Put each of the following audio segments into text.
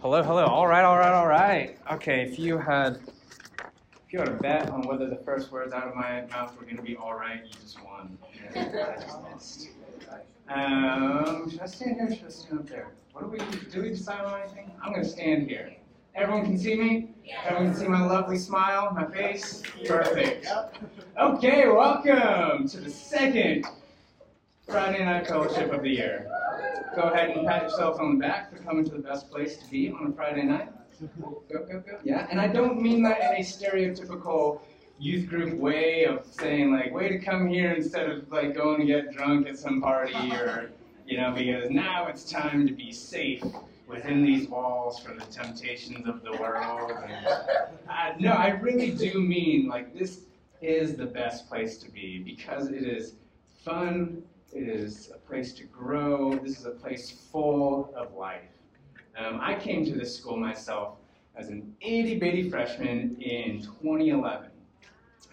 Hello, hello. All right, all right, all right. Okay, if you had if you had a bet on whether the first words out of my mouth were going to be all right, you just won. I just lost. Um, should I stand here or should I stand up there? What do we do? We decide on anything? I'm going to stand here. Everyone can see me? Everyone can see my lovely smile, my face? Perfect. Okay, welcome to the second Friday Night Fellowship of the year. Go ahead and pat yourself on the back for coming to the best place to be on a Friday night. Go, go, go. Yeah, and I don't mean that in a stereotypical youth group way of saying like, way to come here instead of like going to get drunk at some party or, you know, because now it's time to be safe within these walls from the temptations of the world. And, uh, no, I really do mean like this is the best place to be because it is fun, is a place to grow, this is a place full of life. Um, I came to this school myself as an itty bitty freshman in 2011.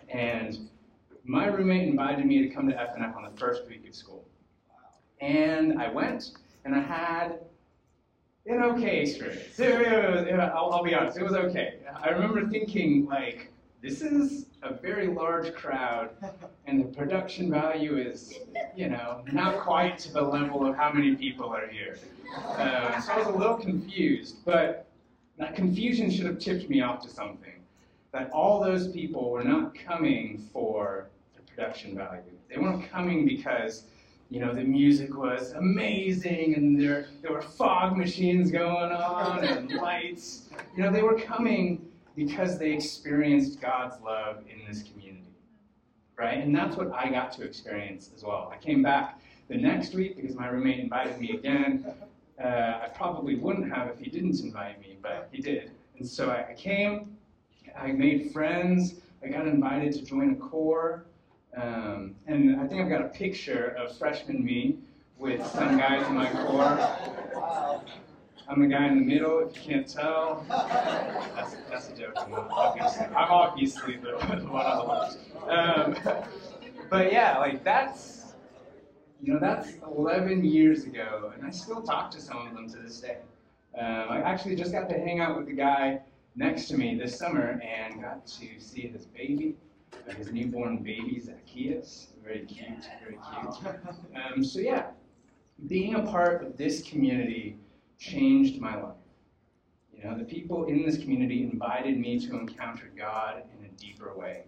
And my roommate invited me to come to FNF on the first week of school. And I went, and I had an okay experience. I'll, I'll be honest, it was okay. I remember thinking, like, this is a very large crowd, and the production value is, you know, not quite to the level of how many people are here. Uh, so I was a little confused, but that confusion should have tipped me off to something. That all those people were not coming for the production value. They weren't coming because, you know, the music was amazing and there, there were fog machines going on and lights. You know, they were coming because they experienced God's love in this community. Right? And that's what I got to experience as well. I came back the next week because my roommate invited me again. Uh, I probably wouldn't have if he didn't invite me, but he did. And so I, came, I made friends, I got invited to join a corps. Um, and I think I've got a picture of freshman me with some guys in my corps. I'm the guy in the middle, if you can't tell. That's, that's a joke. I'm obviously, I'm obviously the, the one on the left. Um, but yeah, like that's, you know, that's 11 years ago, and I still talk to some of them to this day. Um, I actually just got to hang out with the guy next to me this summer and got to see his baby, uh, his newborn baby, Zacchaeus. Very cute, very cute. Um, so yeah, being a part of this community changed my life. You know, the people in this community invited me to encounter God in a deeper way.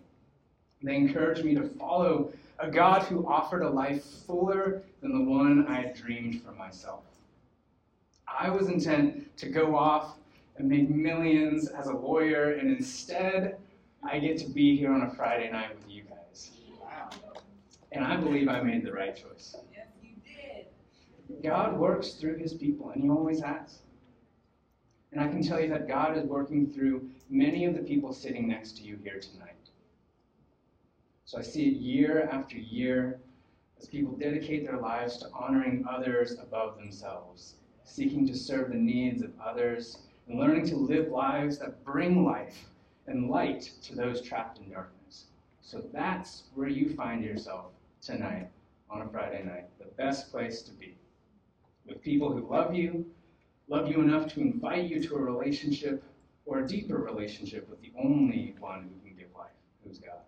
They encouraged me to follow a God who offered a life fuller than the one I had dreamed for myself. I was intent to go off and make millions as a lawyer, and instead, I get to be here on a Friday night with you guys. And I believe I made the right choice. God works through his people, and he always has. And I can tell you that God is working through many of the people sitting next to you here tonight. So I see it year after year as people dedicate their lives to honoring others above themselves, seeking to serve the needs of others, and learning to live lives that bring life and light to those trapped in darkness. So that's where you find yourself tonight on a Friday night, the best place to be with people who love you, love you enough to invite you to a relationship or a deeper relationship with the only one who can give life, who's God.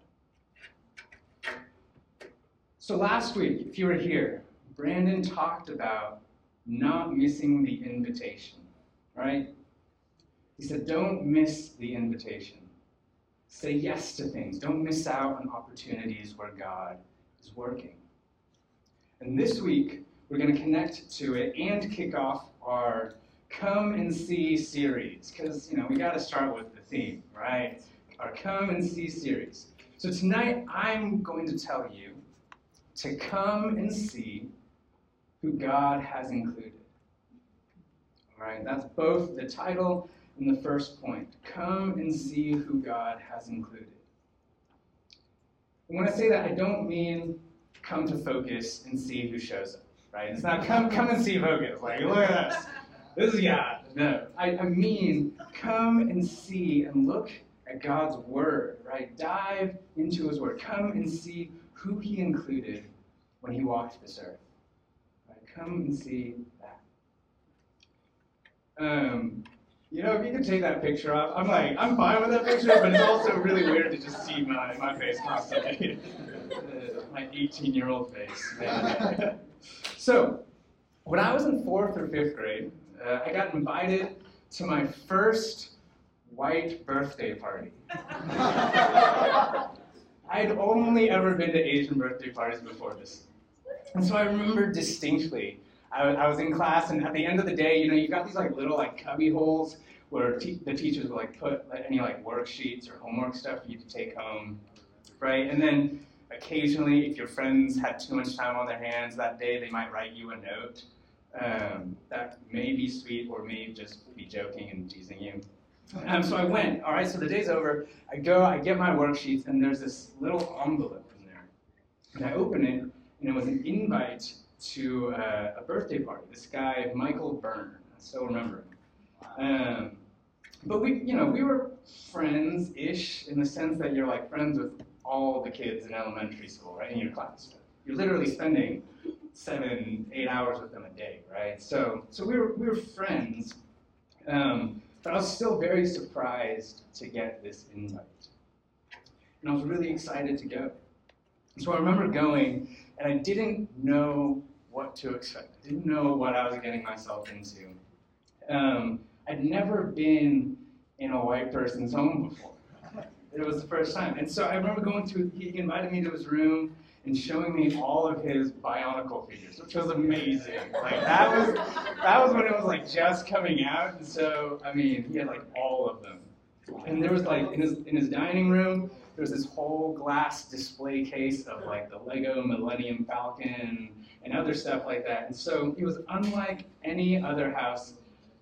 So last week, if you were here, Brandon talked about not missing the invitation, right? He said, don't miss the invitation. Say yes to things. Don't miss out on opportunities where God is working. And this week, we're going to connect to it and kick off our Come and See series. Because, you know, we got to start with the theme, right? Our Come and See series. So tonight, I'm going to tell you to come and see who God has included. All right, that's both the title and the first point. Come and see who God has included. And when I say that, I don't mean come to focus and see who shows up right? It's not come come and see focus. Like look at this. This is God. No, I, I mean come and see and look at God's word, right? Dive into His word. Come and see who He included when He walked this earth. Right? Come and see that. Um, you know, if you could take that picture off, I'm like, I'm fine with that picture, but it's also really weird to just see my, my face constantly. my 18 year old face. So, when I was in fourth or fifth grade, uh, I got invited to my first white birthday party. I'd only ever been to Asian birthday parties before this. And so I remember distinctly, I, I was in class, and at the end of the day, you know, you got these like little like cubby holes where te- the teachers would like put like, any like worksheets or homework stuff for you to take home, right? And then occasionally, if your friends had too much time on their hands that day, they might write you a note. Um, that may be sweet or may just be joking and teasing you. Um, so I went. All right, so the day's over. I go, I get my worksheets, and there's this little envelope in there. And I open it, and it was an invite to uh, a birthday party. This guy, Michael Byrne. I still remember him. Um, but we, you know, we were friends-ish in the sense that you're like friends with all the kids in elementary school, right, in your class. You're literally spending seven, eight hours with them a day, right? So, so we were we were friends. Um, but I was still very surprised to get this invite. And I was really excited to go. So I remember going, and I didn't know what to expect. I didn't know what I was getting myself into. Um, I'd never been in a white person's home before. It was the first time. And so I remember going to, he invited me to his room, and showing me all of his Bionicle figures, which was amazing. Like that was that was when it was like just coming out, and so I mean he had like all of them. And there was like in his in his dining room, there was this whole glass display case of like the Lego Millennium Falcon and other stuff like that. And so it was unlike any other house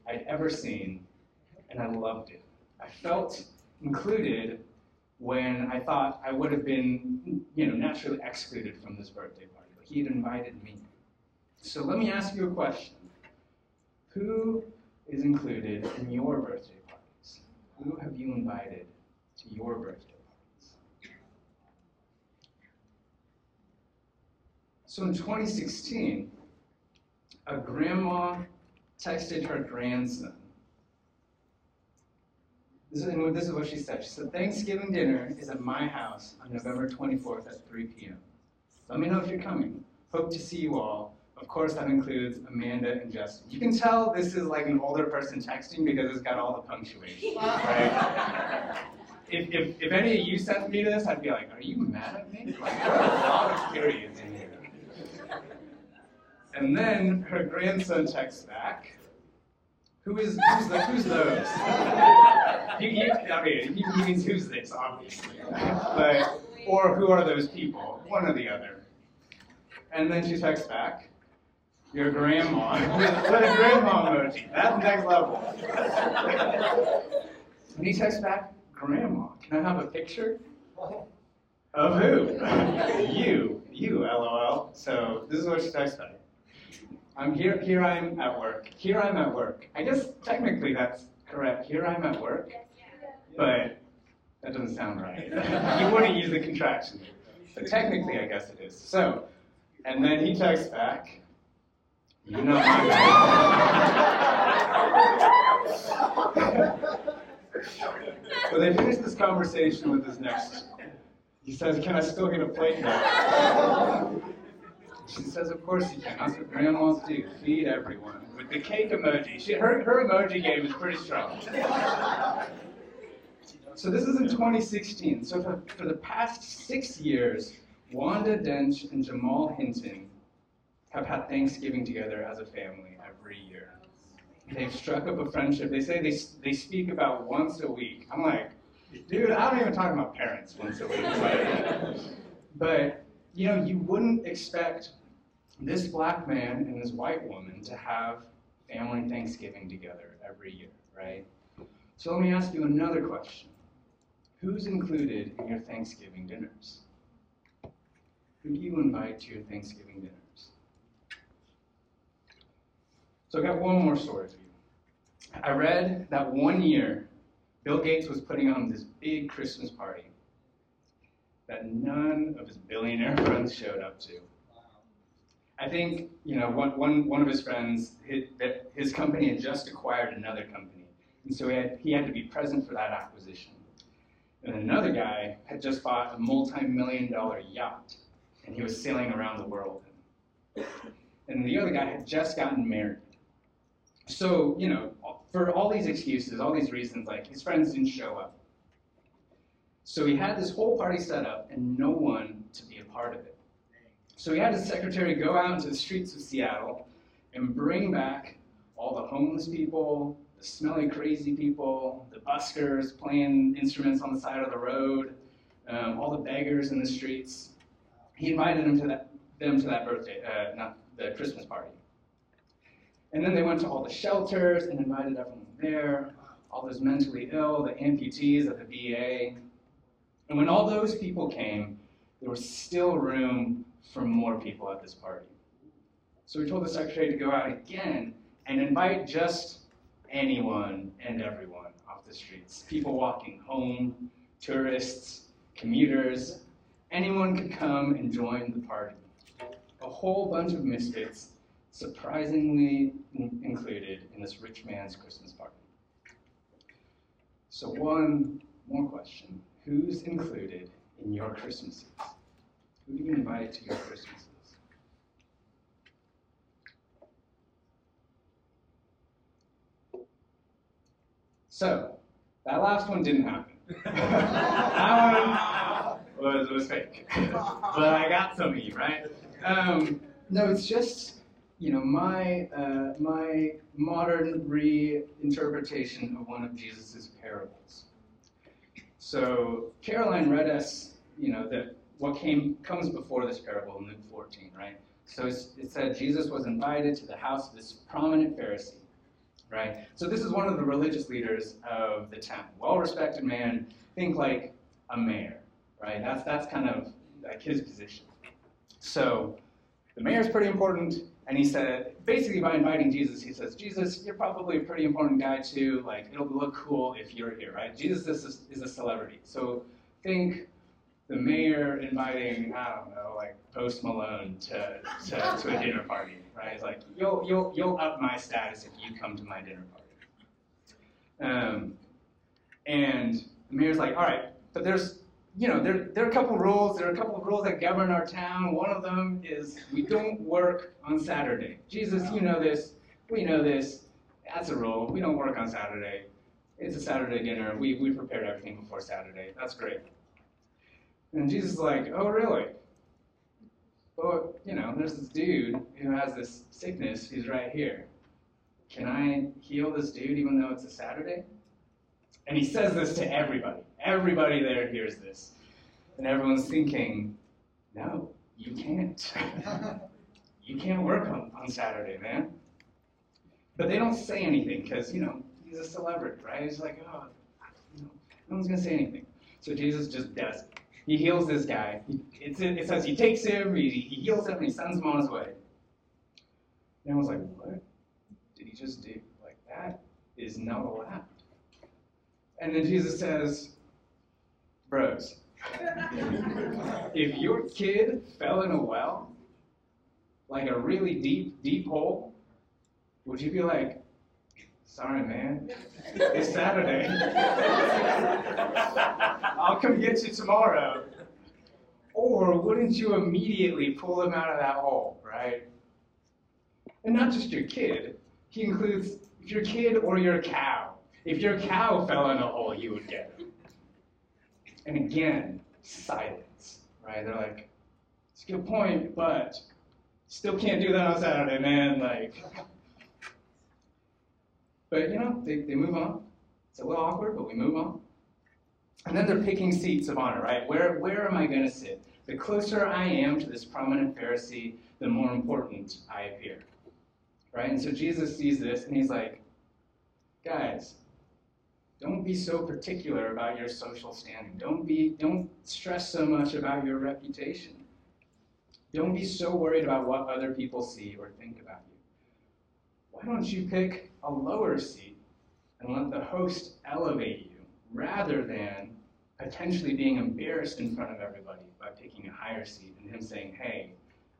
I'd ever seen, and I loved it. I felt included when I thought I would have been, you know, naturally excluded from this birthday party, but he'd invited me. So let me ask you a question. Who is included in your birthday parties? Who have you invited to your birthday parties? So in 2016, a grandma texted her grandson this is, this is what she said. She said, Thanksgiving dinner is at my house on November 24th at 3 p.m. Let me know if you're coming. Hope to see you all. Of course, that includes Amanda and Justin. You can tell this is like an older person texting because it's got all the punctuation, right? if, if, if any of you sent me this, I'd be like, are you mad at me? Like, there are a lot of periods in here. And then her grandson texts back, who is who's the who's those? I mean, he, he means who's this, obviously, but or who are those people? One or the other. And then she texts back, your grandma. Put a grandma emoji. That's next level. and he texts back, grandma. Can I have a picture? Of who? you. You, lol. So this is what she texts back. I'm here, here I'm at work. Here I'm at work. I guess technically that's correct. Here I'm at work, but that doesn't sound right. you wouldn't use the contraction. But technically, I guess it is. So, and then he texts back, you know So they finish this conversation with this next. He says, Can I still get a plate now? She says, of course you can. That's what grandmas do. Feed everyone. With the cake emoji. She, her, her emoji game is pretty strong. So this is in 2016. So for, for the past six years, Wanda Dench and Jamal Hinton have had Thanksgiving together as a family every year. They've struck up a friendship. They say they, they speak about once a week. I'm like, dude, I don't even talk about parents once a week. but, you know, you wouldn't expect this black man and this white woman to have family Thanksgiving together every year, right? So let me ask you another question. Who's included in your Thanksgiving dinners? Who do you invite to your Thanksgiving dinners? So I got one more story for you. I read that one year, Bill Gates was putting on this big Christmas party that none of his billionaire friends showed up to. I think you know one, one, one of his friends, his, his company had just acquired another company, and so he had, he had to be present for that acquisition. And another guy had just bought a multi-million dollar yacht, and he was sailing around the world. And the other guy had just gotten married. So you know, for all these excuses, all these reasons, like his friends didn't show up. So he had this whole party set up, and no one to be a part of it. So he had his secretary go out into the streets of Seattle and bring back all the homeless people, the smelly, crazy people, the buskers playing instruments on the side of the road, um, all the beggars in the streets. He invited them to that, them to that birthday, uh, not the Christmas party. And then they went to all the shelters and invited everyone there, all those mentally ill, the amputees at the VA. And when all those people came, there was still room for more people at this party. So we told the secretary to go out again and invite just anyone and everyone off the streets. People walking home, tourists, commuters, anyone could come and join the party. A whole bunch of misfits surprisingly included in this rich man's Christmas party. So one more question. Who's included in your Christmases? Who do you invite to your Christmases? So, that last one didn't happen. that one was, was fake. but I got some of you, right? Um, no, it's just, you know, my, uh, my modern reinterpretation of one of Jesus' parables. So Caroline read us, you know, that what came comes before this parable in Luke 14, right? So it said Jesus was invited to the house of this prominent Pharisee, right? So this is one of the religious leaders of the town, well-respected man. Think like a mayor, right? That's that's kind of like his position. So the mayor is pretty important, and he said basically by inviting Jesus, he says, Jesus, you're probably a pretty important guy too. Like it'll look cool if you're here, right? Jesus is a, is a celebrity, so think the mayor inviting, I don't know, like Post Malone to, to, to a dinner party, right? It's like, you'll, you'll, you'll up my status if you come to my dinner party. Um, and the mayor's like, all right, but there's, you know, there, there are a couple rules. There are a couple of rules that govern our town. One of them is we don't work on Saturday. Jesus, you know this. We know this. That's a rule. We don't work on Saturday. It's a Saturday dinner. We, we prepared everything before Saturday. That's great. And Jesus is like, oh, really? But, you know, there's this dude who has this sickness He's right here. Can I heal this dude even though it's a Saturday? And he says this to everybody. Everybody there hears this. And everyone's thinking, no, you can't. you can't work on, on Saturday, man. But they don't say anything because, you know, he's a celebrity, right? He's like, oh, you know, no one's going to say anything. So Jesus just does it. He heals this guy. It, it says he takes him, he, he heals him, and he sends him on his way. And everyone's like, what did he just do? Like, that is not allowed. And then Jesus says, bros, if your kid fell in a well, like a really deep, deep hole, would you be like, Sorry, man. It's Saturday. I'll come get you tomorrow. Or wouldn't you immediately pull him out of that hole, right? And not just your kid. He includes your kid or your cow. If your cow fell in a hole, you would get it. And again, silence, right? They're like, it's a good point, but still can't do that on Saturday, man. Like, but you know, they, they move on. It's a little awkward, but we move on. And then they're picking seats of honor, right? Where, where am I going to sit? The closer I am to this prominent Pharisee, the more important I appear. Right? And so Jesus sees this and he's like, guys, don't be so particular about your social standing. Don't be don't stress so much about your reputation. Don't be so worried about what other people see or think about you why don't you pick a lower seat and let the host elevate you rather than potentially being embarrassed in front of everybody by picking a higher seat and him saying, hey,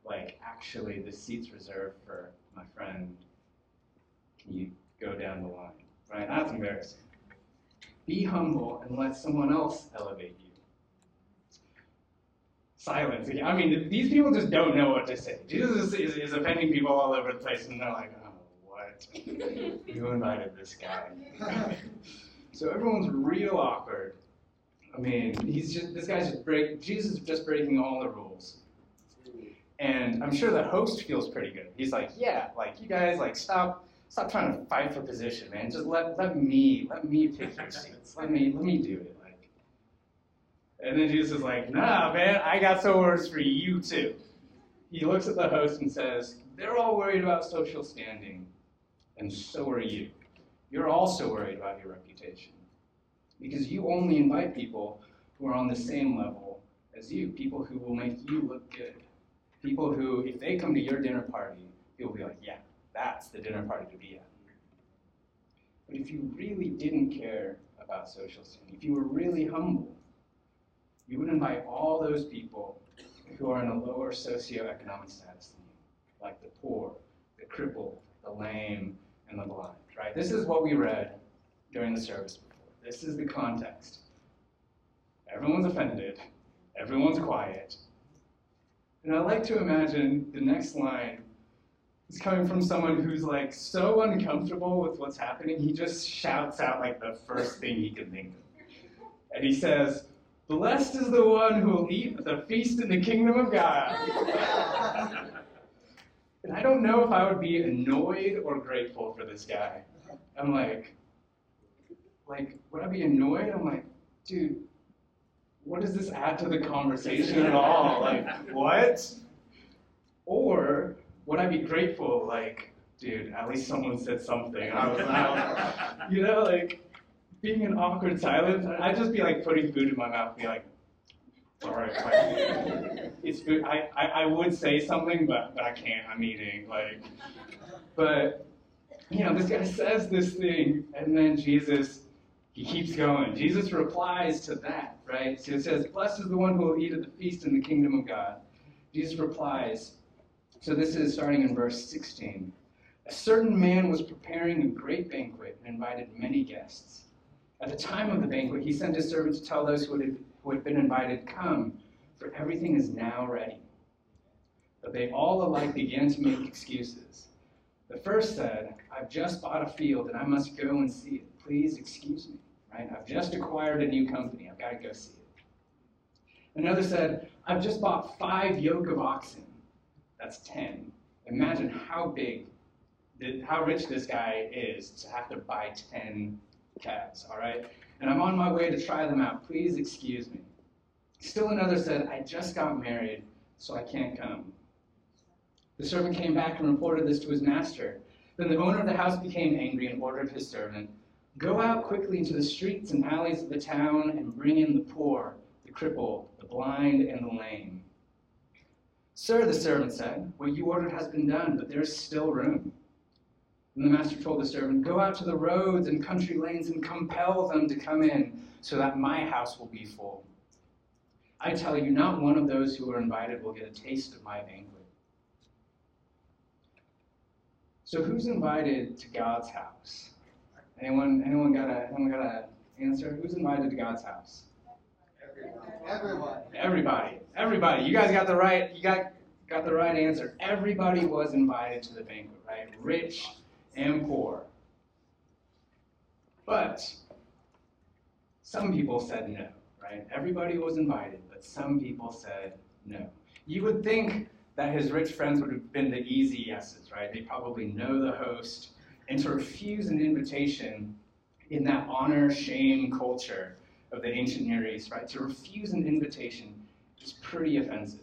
like, actually, this seat's reserved for my friend. Can you go down the line? Right? That's embarrassing. Be humble and let someone else elevate you. Silence. I mean, these people just don't know what to say. Jesus is, is, is offending people all over the place, and they're like, oh, what? you invited this guy. so everyone's real awkward. I mean, he's just this guy's just break. Jesus is just breaking all the rules. And I'm sure the host feels pretty good. He's like, yeah, like you guys, like stop, stop trying to fight for position, man. Just let let me let me pick your seats. Let me let me do it. Like, and then Jesus is like, nah, man, I got some words for you too. He looks at the host and says, they're all worried about social standing, and so are you. You're also worried about your reputation because you only invite people who are on the same level as you, people who will make you look good. People who, if they come to your dinner party, you'll be like, yeah, that's the dinner party to be at. But if you really didn't care about social standing, if you were really humble, you would invite all those people who are in a lower socioeconomic status than you, like the poor, the crippled, the lame, and the blind, right? This is what we read during the service before. This is the context. Everyone's offended. Everyone's quiet. And I like to imagine the next line is coming from someone who's like so uncomfortable with what's happening, he just shouts out like the first thing he can think of. And he says, Blessed is the one who will eat at the feast in the kingdom of God. and I don't know if I would be annoyed or grateful for this guy. I'm like, like, would I be annoyed? I'm like, dude, what does this add to the conversation at all? Like, what? Or would I be grateful? Like, dude, at least someone said something. I was out. you know, like being in awkward silence. I'd just be like putting food in my mouth, be like, all right, like, it's food. I, I, I would say something, but, but I can't. I'm eating. Like, but you know, this guy says this thing, and then Jesus he keeps going. Jesus replies to that, right? So it says, Blessed is the one who will eat at the feast in the kingdom of God. Jesus replies, so this is starting in verse 16. A certain man was preparing a great banquet and invited many guests. At the time of the banquet, he sent his servant to tell those who had, who had been invited, Come, for everything is now ready. But they all alike began to make excuses. The first said, I've just bought a field and I must go and see it. Please excuse me. Right? I've just acquired a new company. I've got to go see it. Another said, I've just bought five yoke of oxen. That's 10. Imagine how big, how rich this guy is to have to buy 10 calves, all right? And I'm on my way to try them out. Please excuse me. Still another said, I just got married, so I can't come. The servant came back and reported this to his master. Then the owner of the house became angry and ordered his servant, Go out quickly into the streets and alleys of the town and bring in the poor, the crippled, the blind, and the lame. Sir, the servant said, what you ordered has been done, but there is still room. And the master told the servant, Go out to the roads and country lanes and compel them to come in, so that my house will be full. I tell you, not one of those who are invited will get a taste of my banquet. So, who's invited to God's house? Anyone? Anyone got a? Anyone got a answer? Who's invited to God's house? Everyone. Everybody. Everybody. You guys got the right. You got got the right answer. Everybody was invited to the banquet, right? Rich and poor. But some people said no, right? Everybody was invited, but some people said no. You would think that his rich friends would have been the easy yeses, right? They probably know the host, and to refuse an invitation in that honor shame culture of the ancient Near East, right? To refuse an invitation is pretty offensive.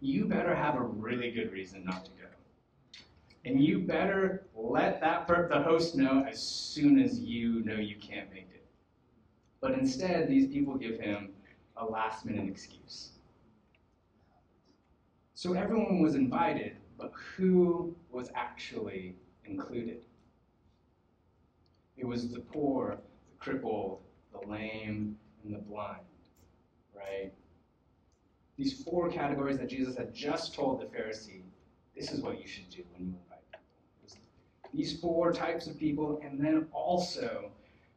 You better have a really good reason not to go. And you better let that per- the host know as soon as you know you can't make it. But instead, these people give him a last minute excuse. So everyone was invited, but who was actually included. It was the poor, the crippled, the lame, and the blind, right? these four categories that Jesus had just told the Pharisee, this is what you should do when you invite people. These four types of people, and then also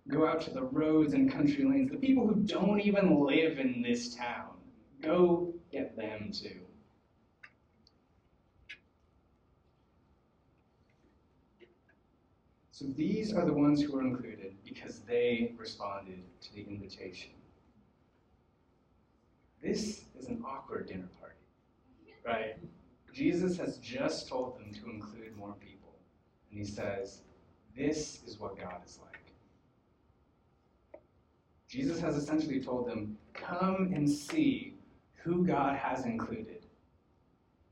go out to the roads and country lanes, the people who don't even live in this town. Go get them too. So these are the ones who are included because they responded to the invitation. This is an awkward dinner party, right? Jesus has just told them to include more people. And he says, This is what God is like. Jesus has essentially told them, Come and see who God has included,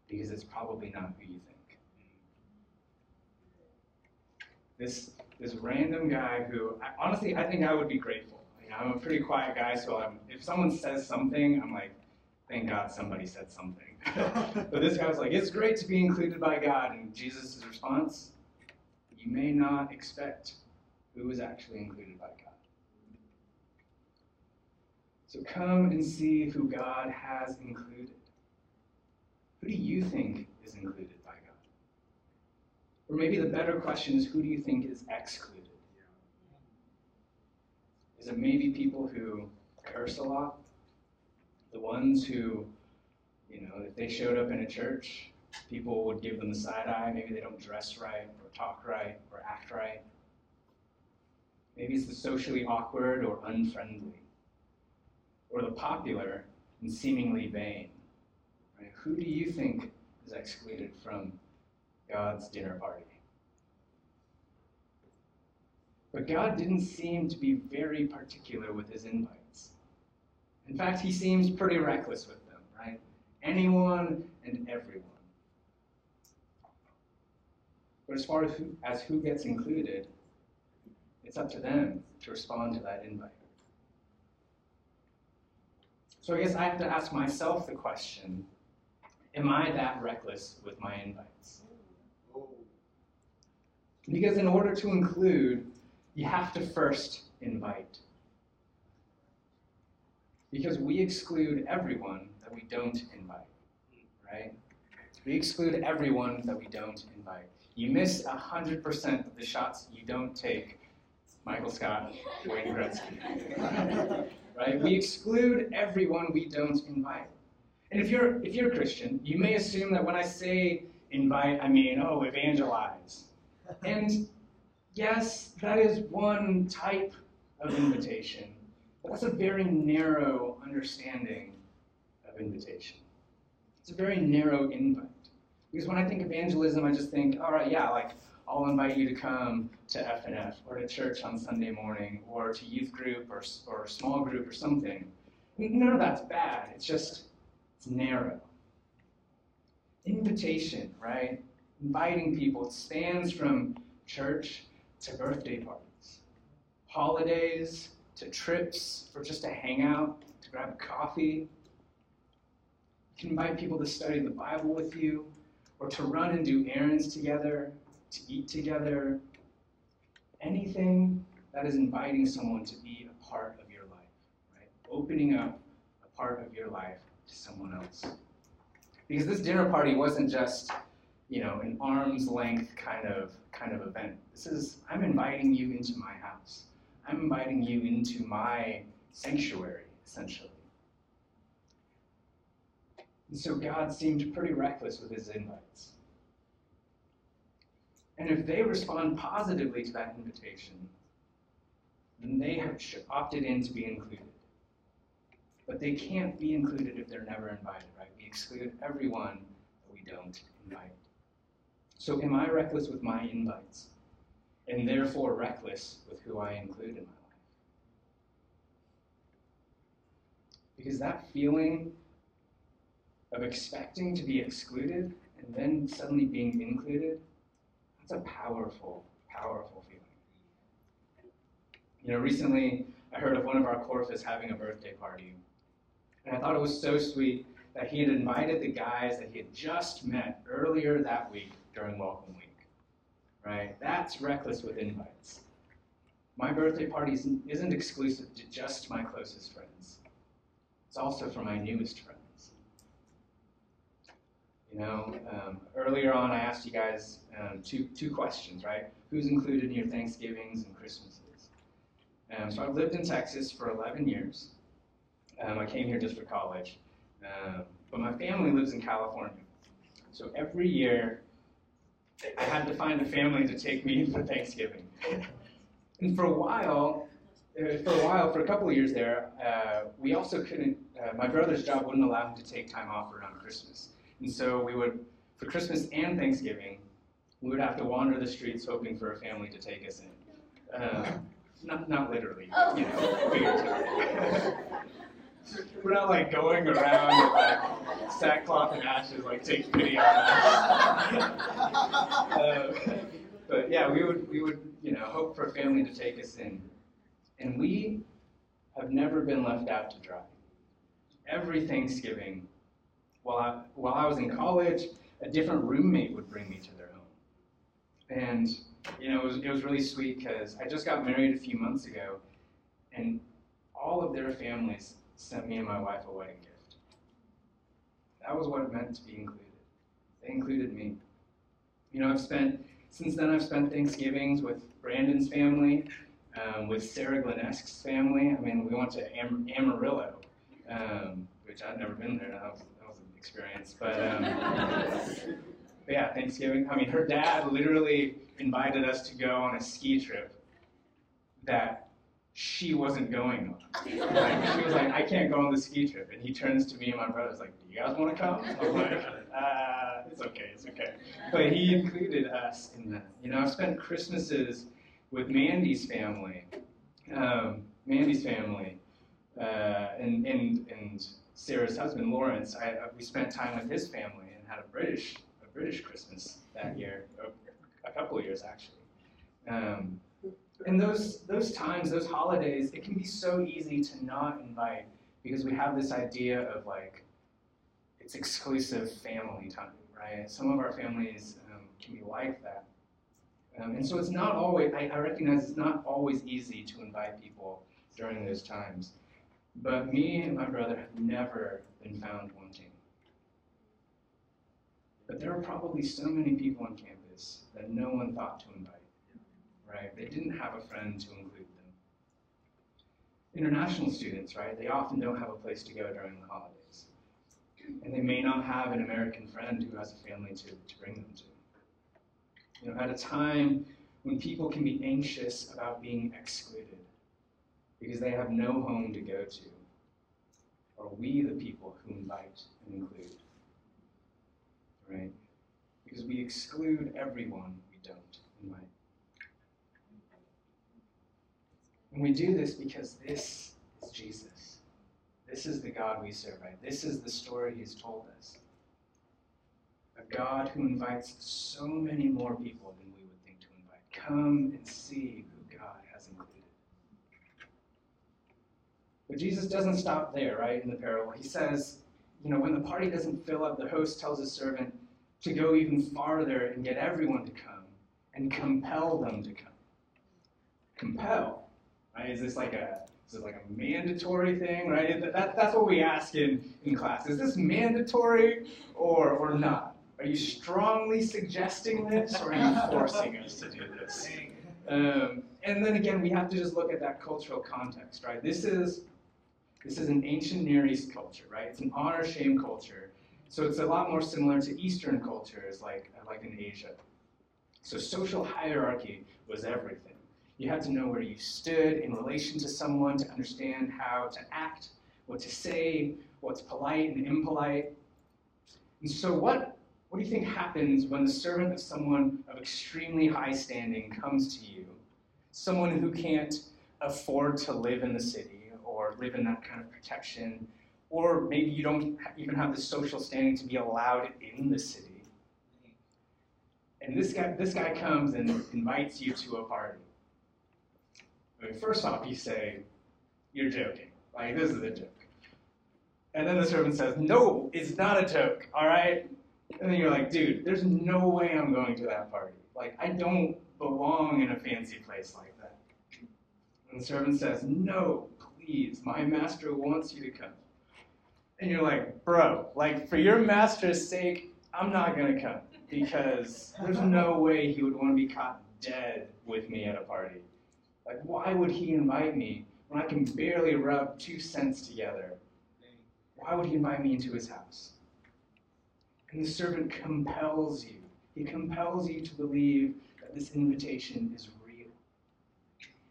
because it's probably not who you think. This, this random guy who, honestly, I think I would be grateful. Know, I'm a pretty quiet guy, so I'm, if someone says something, I'm like, thank God somebody said something. but this guy was like, it's great to be included by God. And Jesus' response, you may not expect who is actually included by God. So come and see who God has included. Who do you think is included? Or maybe the better question is who do you think is excluded? Is it maybe people who curse a lot? The ones who, you know, if they showed up in a church, people would give them the side eye. Maybe they don't dress right, or talk right, or act right. Maybe it's the socially awkward or unfriendly or the popular and seemingly vain? Right? Who do you think is excluded from God's dinner party? But God didn't seem to be very particular with his invites. In fact, he seems pretty reckless with them, right? Anyone and everyone. But as far as who, as who gets included, it's up to them to respond to that invite. So I guess I have to ask myself the question Am I that reckless with my invites? Because in order to include, you have to first invite. Because we exclude everyone that we don't invite, right? We exclude everyone that we don't invite. You miss 100% of the shots you don't take, Michael Scott, Wayne Gretzky. right? We exclude everyone we don't invite. And if you're if you're a Christian, you may assume that when I say invite, I mean, oh, evangelize. And yes, that is one type of invitation. That's a very narrow understanding of invitation. It's a very narrow invite. Because when I think evangelism, I just think, all right, yeah, like I'll invite you to come to FNF or to church on Sunday morning or to youth group or, or small group or something. None of that's bad. It's just, it's narrow. Invitation, right? Inviting people. It spans from church to birthday parties, holidays to trips for just a hangout, to grab coffee. You can invite people to study the Bible with you or to run and do errands together to eat together, anything that is inviting someone to be a part of your life, right? Opening up a part of your life to someone else. Because this dinner party wasn't just, you know, an arm's length kind of kind of event. This is I'm inviting you into my house. I'm inviting you into my sanctuary, essentially. And so God seemed pretty reckless with his invites. And if they respond positively to that invitation, then they have opted in to be included. But they can't be included if they're never invited, right? We exclude everyone that we don't invite. So am I reckless with my invites? And therefore reckless with who I include in my life? Because that feeling of expecting to be excluded and then suddenly being included, that's a powerful, powerful feeling. You know, recently I heard of one of our Corfus having a birthday party. And I thought it was so sweet that he had invited the guys that he had just met earlier that week during Welcome Week. Right? That's reckless with invites. My birthday party isn't exclusive to just my closest friends. It's also for my newest friends. You know, um, earlier on, I asked you guys um, two, two questions, right? Who's included in your Thanksgivings and Christmases? Um, so I've lived in Texas for 11 years. Um, I came here just for college. Um, but my family lives in California. So every year, I had to find a family to take me for Thanksgiving. and for a while, uh, for a while, for a couple of years there, uh, we also couldn't, uh, my brother's job wouldn't allow him to take time off around Christmas. And so we would, for Christmas and Thanksgiving, we would have to wander the streets hoping for a family to take us in. Uh, not, not literally, but, you know, figuratively. We're not like going around with like sackcloth and ashes, like take pity on us. uh, but yeah, we would we would you know hope for a family to take us in, and we have never been left out to dry. Every Thanksgiving, while I while I was in college, a different roommate would bring me to their home, and you know it was it was really sweet because I just got married a few months ago, and all of their families sent me and my wife a wedding gift. That was what it meant to be included. They included me. You know, I've spent, since then, I've spent Thanksgivings with Brandon's family, um, with Sarah Glenesk's family. I mean, we went to Am- Amarillo, um, which I'd never been there. That was, that was an experience. But, um, but yeah, Thanksgiving. I mean, her dad literally invited us to go on a ski trip that she wasn't going on. Like, she was like, I can't go on the ski trip. And he turns to me and my brother's like, Do you guys want to come? I was like, uh, It's okay, it's okay. But he included us in that. You know, I've spent Christmases with Mandy's family, um, Mandy's family, uh, and, and, and Sarah's husband, Lawrence. I, we spent time with his family and had a British, a British Christmas that year, a, a couple of years actually. Um, and those those times, those holidays, it can be so easy to not invite because we have this idea of like it's exclusive family time, right? Some of our families um, can be like that. Um, and so it's not always, I, I recognize it's not always easy to invite people during those times. But me and my brother have never been found wanting. But there are probably so many people on campus that no one thought to invite right? They didn't have a friend to include them. International students, right? They often don't have a place to go during the holidays. And they may not have an American friend who has a family to, to bring them to. You know, at a time when people can be anxious about being excluded because they have no home to go to, are we the people who invite and include? Right? Because we exclude everyone we don't invite. And we do this because this is Jesus. This is the God we serve, right? This is the story he's told us. A God who invites so many more people than we would think to invite. Come and see who God has included. But Jesus doesn't stop there, right, in the parable. He says, you know, when the party doesn't fill up, the host tells his servant to go even farther and get everyone to come and compel them to come. Compel. Right? Is this like a is this like a mandatory thing, right? That, that's what we ask in, in class. Is this mandatory or, or not? Are you strongly suggesting this or are you forcing us to do this? Um, and then again, we have to just look at that cultural context, right? This is this is an ancient Near East culture, right? It's an honor shame culture. So it's a lot more similar to Eastern cultures like, like in Asia. So social hierarchy was everything. You had to know where you stood in relation to someone to understand how to act, what to say, what's polite and impolite. And so, what, what do you think happens when the servant of someone of extremely high standing comes to you? Someone who can't afford to live in the city or live in that kind of protection, or maybe you don't even have the social standing to be allowed in the city. And this guy, this guy comes and invites you to a party. I mean, first off, you say, you're joking. Like, this is a joke. And then the servant says, no, it's not a joke, all right? And then you're like, dude, there's no way I'm going to that party. Like, I don't belong in a fancy place like that. And the servant says, no, please, my master wants you to come. And you're like, bro, like, for your master's sake, I'm not gonna come because there's no way he would want to be caught dead with me at a party. Like, why would he invite me when I can barely rub two cents together? Why would he invite me into his house? And the servant compels you. He compels you to believe that this invitation is real.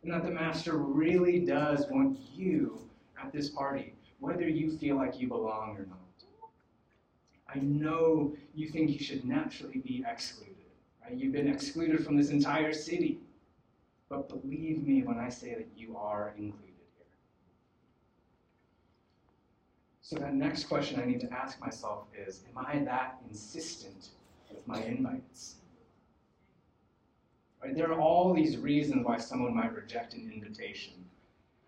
And that the master really does want you at this party, whether you feel like you belong or not. I know you think you should naturally be excluded. Right? You've been excluded from this entire city. But believe me when I say that you are included here. So, that next question I need to ask myself is Am I that insistent with my invites? Right? There are all these reasons why someone might reject an invitation.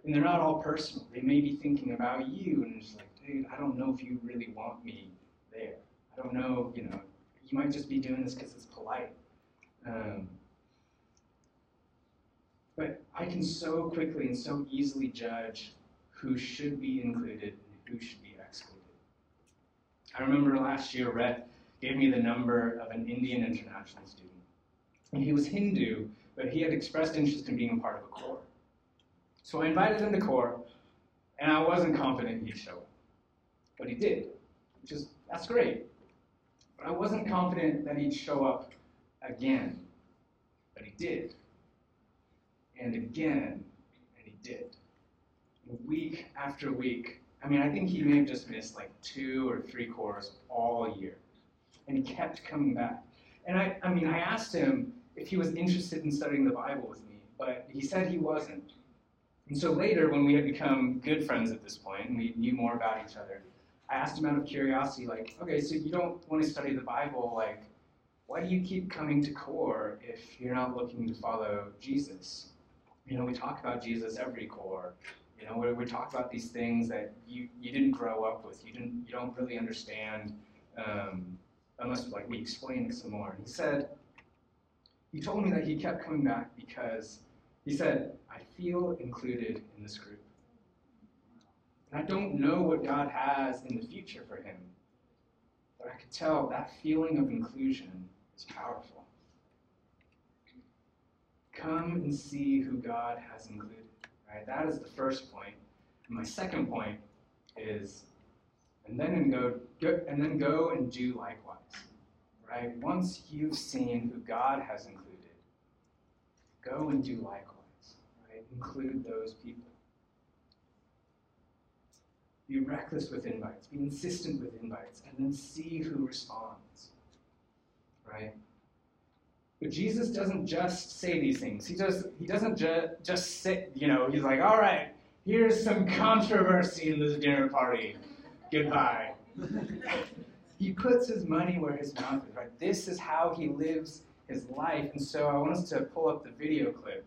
And they're not all personal. They may be thinking about you and it's like, dude, I don't know if you really want me there. I don't know, you know, you might just be doing this because it's polite. Um, but I can so quickly and so easily judge who should be included and who should be excluded. I remember last year, Rhett gave me the number of an Indian international student. And he was Hindu, but he had expressed interest in being a part of a core. So I invited him to core, and I wasn't confident he'd show up. But he did, which is, that's great. But I wasn't confident that he'd show up again. But he did. And again, and he did. week after week. I mean, I think he may have just missed like two or three corps all year. And he kept coming back. And I, I mean, I asked him if he was interested in studying the Bible with me, but he said he wasn't. And so later, when we had become good friends at this point, and we knew more about each other, I asked him out of curiosity, like, okay, so you don't want to study the Bible, like, why do you keep coming to core if you're not looking to follow Jesus? You know, we talk about Jesus every core. You know, we, we talk about these things that you, you didn't grow up with. You didn't you don't really understand um, unless like we explain it some more. And he said, he told me that he kept coming back because he said, I feel included in this group. And I don't know what God has in the future for him, but I could tell that feeling of inclusion is powerful. Come and see who God has included. Right? That is the first point. And my second point is, and then go, go and then go and do likewise. Right? Once you've seen who God has included, go and do likewise. Right? Include those people. Be reckless with invites. Be insistent with invites, and then see who responds. Right? But Jesus doesn't just say these things. He does. He doesn't ju- just sit. You know, he's like, "All right, here's some controversy in this dinner party. Goodbye." he puts his money where his mouth is. Right. This is how he lives his life. And so I want us to pull up the video clip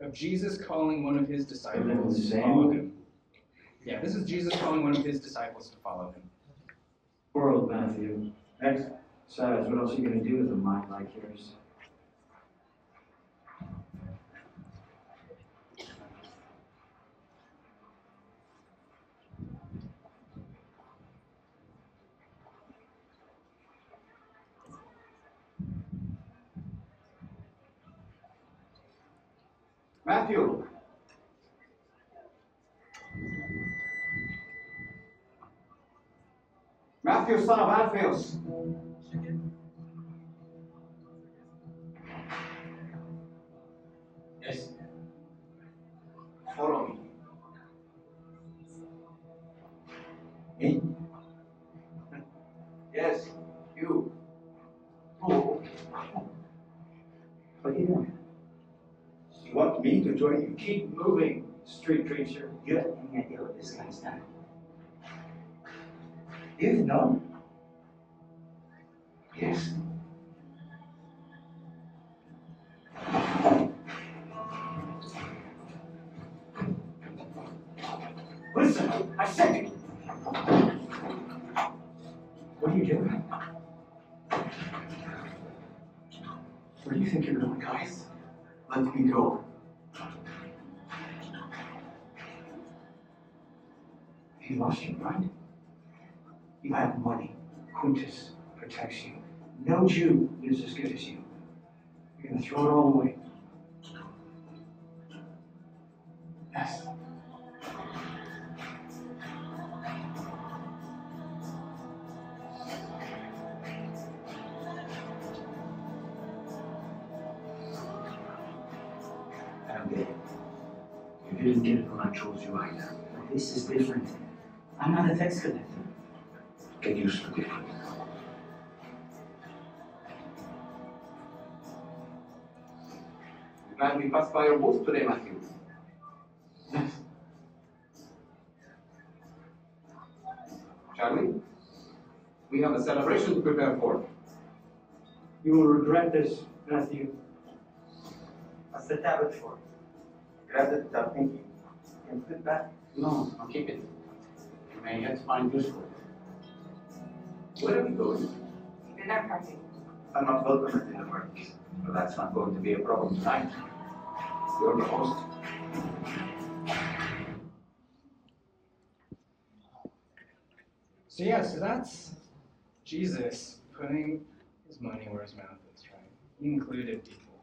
of Jesus calling one of his disciples to follow him. Yeah, this is Jesus calling one of his disciples to follow him. World, Matthew. Next. Besides, what else are you going to do with a mind like yours? Matthew. Matthew, son of Alphaeus. Keep moving, street preacher. You have any idea what this guy's done? You've known? Yes. Listen, I said it. What are you doing? Where do you think you're going, guys? Let me go. You lost your mind? You have money, Quintus, protects you. No Jew is as good as you. You're going to throw it all away. Yes. And you didn't get it when I chose you either. This is different. I'm not a tax collector. Get used to it. We're glad we passed by your booth today, Matthew. Yes. Shall we? We have a celebration to prepare for. You will regret this, Matthew. What's the tablet for? Grab it without thinking. And put it back. No, I'll keep it. You may yet find use for. Where are we going? Dinner party. I'm not welcome at dinner parties. But that's not going to be a problem tonight. You're the host. So yeah, so that's Jesus putting his money where his mouth is, right? He included people.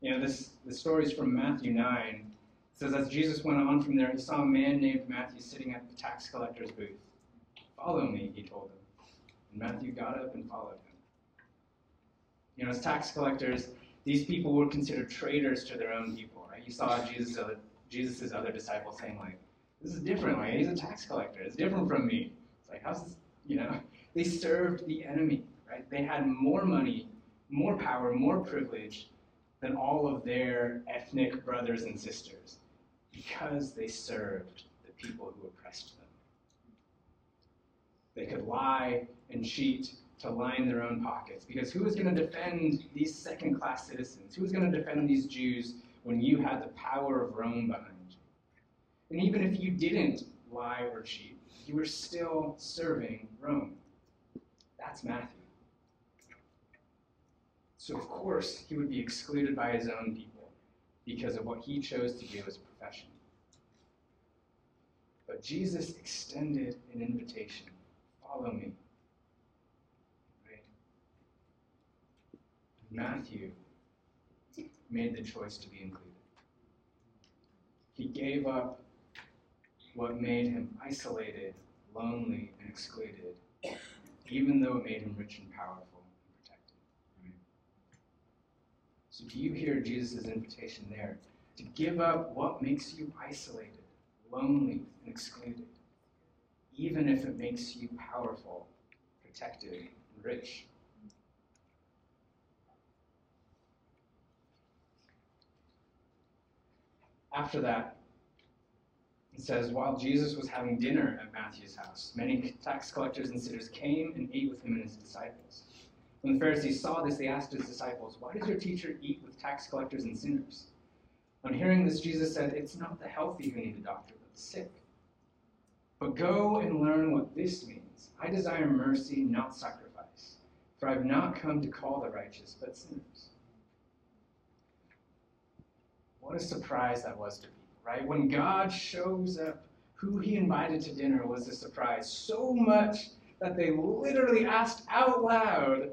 You know, this the story's from Matthew 9. Says as Jesus went on from there, he saw a man named Matthew sitting at the tax collector's booth. Follow me, he told him. And Matthew got up and followed him. You know, as tax collectors, these people were considered traitors to their own people, right? You saw Jesus' other, Jesus' other disciples saying, like, this is different, like, he's a tax collector. It's different from me. It's like, how's this, you know? They served the enemy, right? They had more money, more power, more privilege than all of their ethnic brothers and sisters because they served the people who oppressed them. They could lie and cheat to line their own pockets because who was going to defend these second class citizens? Who was going to defend these Jews when you had the power of Rome behind you? And even if you didn't lie or cheat, you were still serving Rome. That's Matthew. So, of course, he would be excluded by his own people because of what he chose to do as But Jesus extended an invitation follow me. Right? Matthew made the choice to be included. He gave up what made him isolated, lonely, and excluded, even though it made him rich and powerful and protected. Right? So, do you hear Jesus' invitation there to give up what makes you isolated, lonely, and excluded, even if it makes you powerful, protected, and rich? After that, it says, while Jesus was having dinner at Matthew's house, many tax collectors and sinners came and ate with him and his disciples. When the Pharisees saw this, they asked his disciples, Why does your teacher eat with tax collectors and sinners? On hearing this, Jesus said, It's not the healthy who need a doctor, but the sick. But go and learn what this means. I desire mercy, not sacrifice, for I have not come to call the righteous, but sinners. What a surprise that was to people, right? When God shows up, who he invited to dinner was a surprise. So much that they literally asked out loud,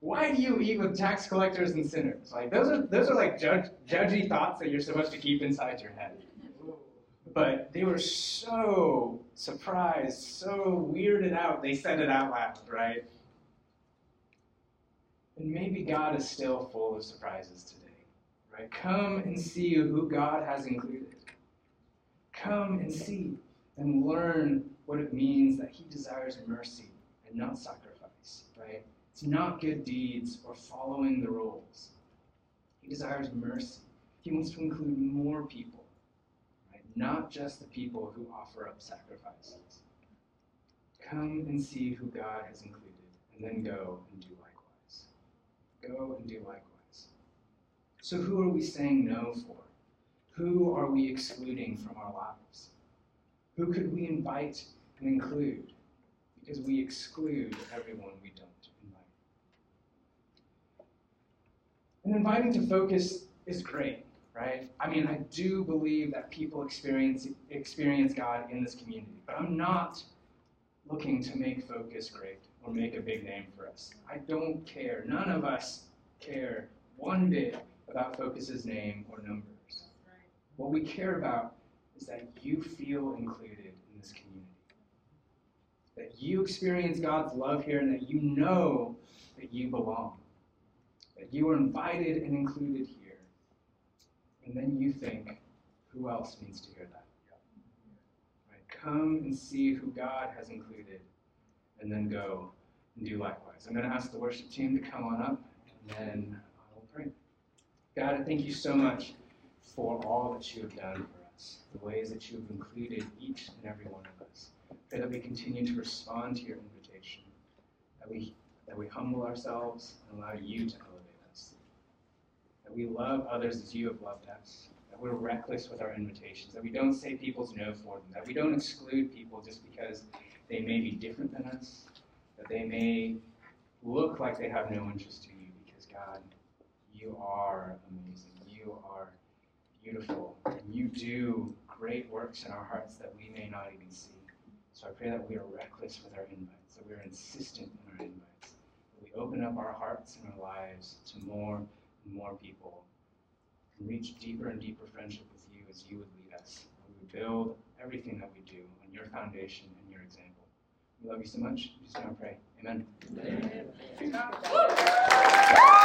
why do you eat with tax collectors and sinners? Like those are those are like judge, judgy thoughts that you're supposed to keep inside your head. But they were so surprised, so weirded out, they said it out loud, right? And maybe God is still full of surprises today. Right? Come and see who God has included. Come and see and learn what it means that He desires mercy and not sacrifice. Right? It's not good deeds or following the rules. He desires mercy. He wants to include more people, right? Not just the people who offer up sacrifices. Come and see who God has included, and then go and do likewise. Go and do likewise. So, who are we saying no for? Who are we excluding from our lives? Who could we invite and include? Because we exclude everyone we don't invite. And inviting to focus is great, right? I mean, I do believe that people experience experience God in this community, but I'm not looking to make focus great or or make a big name for us. I don't care. None of us care one bit about Focus's name or numbers. What we care about is that you feel included in this community. That you experience God's love here and that you know that you belong. That you are invited and included here. And then you think, who else needs to hear that? Right? Come and see who God has included, and then go and do likewise. I'm going to ask the worship team to come on up, and then I will pray. God, I thank you so much for all that you have done for us, the ways that you have included each and every one of us. Pray that we continue to respond to your invitation, that we, that we humble ourselves and allow you to that we love others as you have loved us, that we're reckless with our invitations, that we don't say people's no for them, that we don't exclude people just because they may be different than us, that they may look like they have no interest in you, because God, you are amazing. You are beautiful. And you do great works in our hearts that we may not even see. So I pray that we are reckless with our invites, that we are insistent in our invites, that we open up our hearts and our lives to more more people and reach deeper and deeper friendship with you as you would lead us. And we build everything that we do on your foundation and your example. We love you so much. In Jesus' name I pray. Amen. Amen.